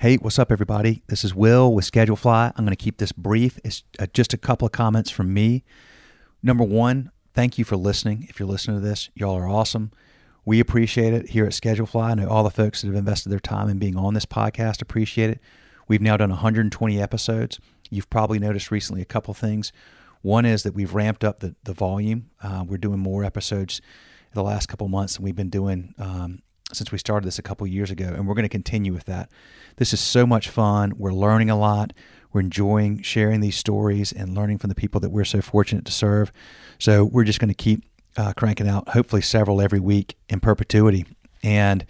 Hey, what's up, everybody? This is Will with Schedulefly. I'm going to keep this brief. It's uh, just a couple of comments from me. Number one, thank you for listening. If you're listening to this, y'all are awesome. We appreciate it here at Schedulefly. I know all the folks that have invested their time in being on this podcast appreciate it. We've now done 120 episodes. You've probably noticed recently a couple things. One is that we've ramped up the, the volume. Uh, we're doing more episodes the last couple months than we've been doing um, since we started this a couple years ago, and we're going to continue with that. This is so much fun. We're learning a lot. We're enjoying sharing these stories and learning from the people that we're so fortunate to serve. So we're just going to keep uh, cranking out, hopefully several every week in perpetuity. And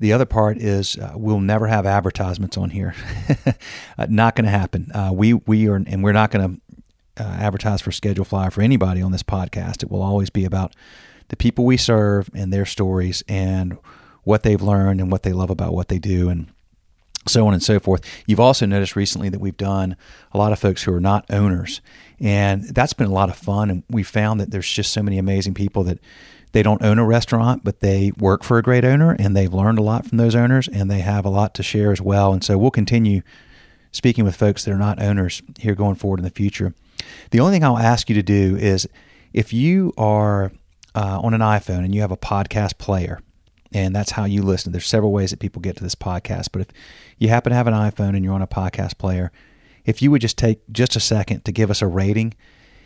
the other part is uh, we'll never have advertisements on here. uh, not going to happen. Uh, we we are, and we're not going to uh, advertise for Schedulefly for anybody on this podcast. It will always be about the people we serve and their stories and what they've learned and what they love about what they do and so on and so forth. You've also noticed recently that we've done a lot of folks who are not owners, and that's been a lot of fun. And we found that there's just so many amazing people that they don't own a restaurant, but they work for a great owner, and they've learned a lot from those owners, and they have a lot to share as well. And so we'll continue speaking with folks that are not owners here going forward in the future. The only thing I'll ask you to do is if you are uh, on an iPhone and you have a podcast player, and that's how you listen. There's several ways that people get to this podcast, but if you happen to have an iPhone and you're on a podcast player, if you would just take just a second to give us a rating,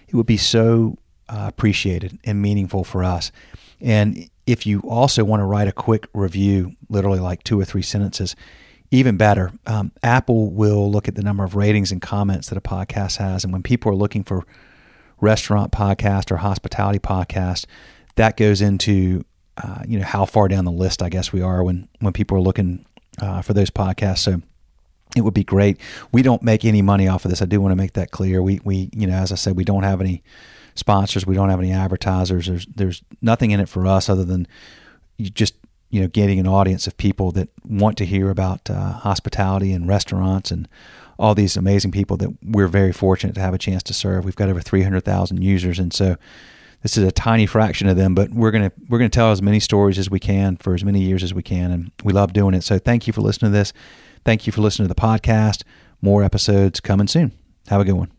it would be so uh, appreciated and meaningful for us. And if you also want to write a quick review, literally like two or three sentences, even better. Um, Apple will look at the number of ratings and comments that a podcast has, and when people are looking for restaurant podcast or hospitality podcast, that goes into uh, you know how far down the list I guess we are when when people are looking uh, for those podcasts. So it would be great. We don't make any money off of this. I do want to make that clear. We we you know as I said we don't have any sponsors. We don't have any advertisers. There's there's nothing in it for us other than just you know getting an audience of people that want to hear about uh, hospitality and restaurants and all these amazing people that we're very fortunate to have a chance to serve. We've got over 300,000 users and so this is a tiny fraction of them, but we're gonna we're gonna tell as many stories as we can for as many years as we can, and we love doing it. So thank you for listening to this. Thank you for listening to the podcast. More episodes coming soon. Have a good one.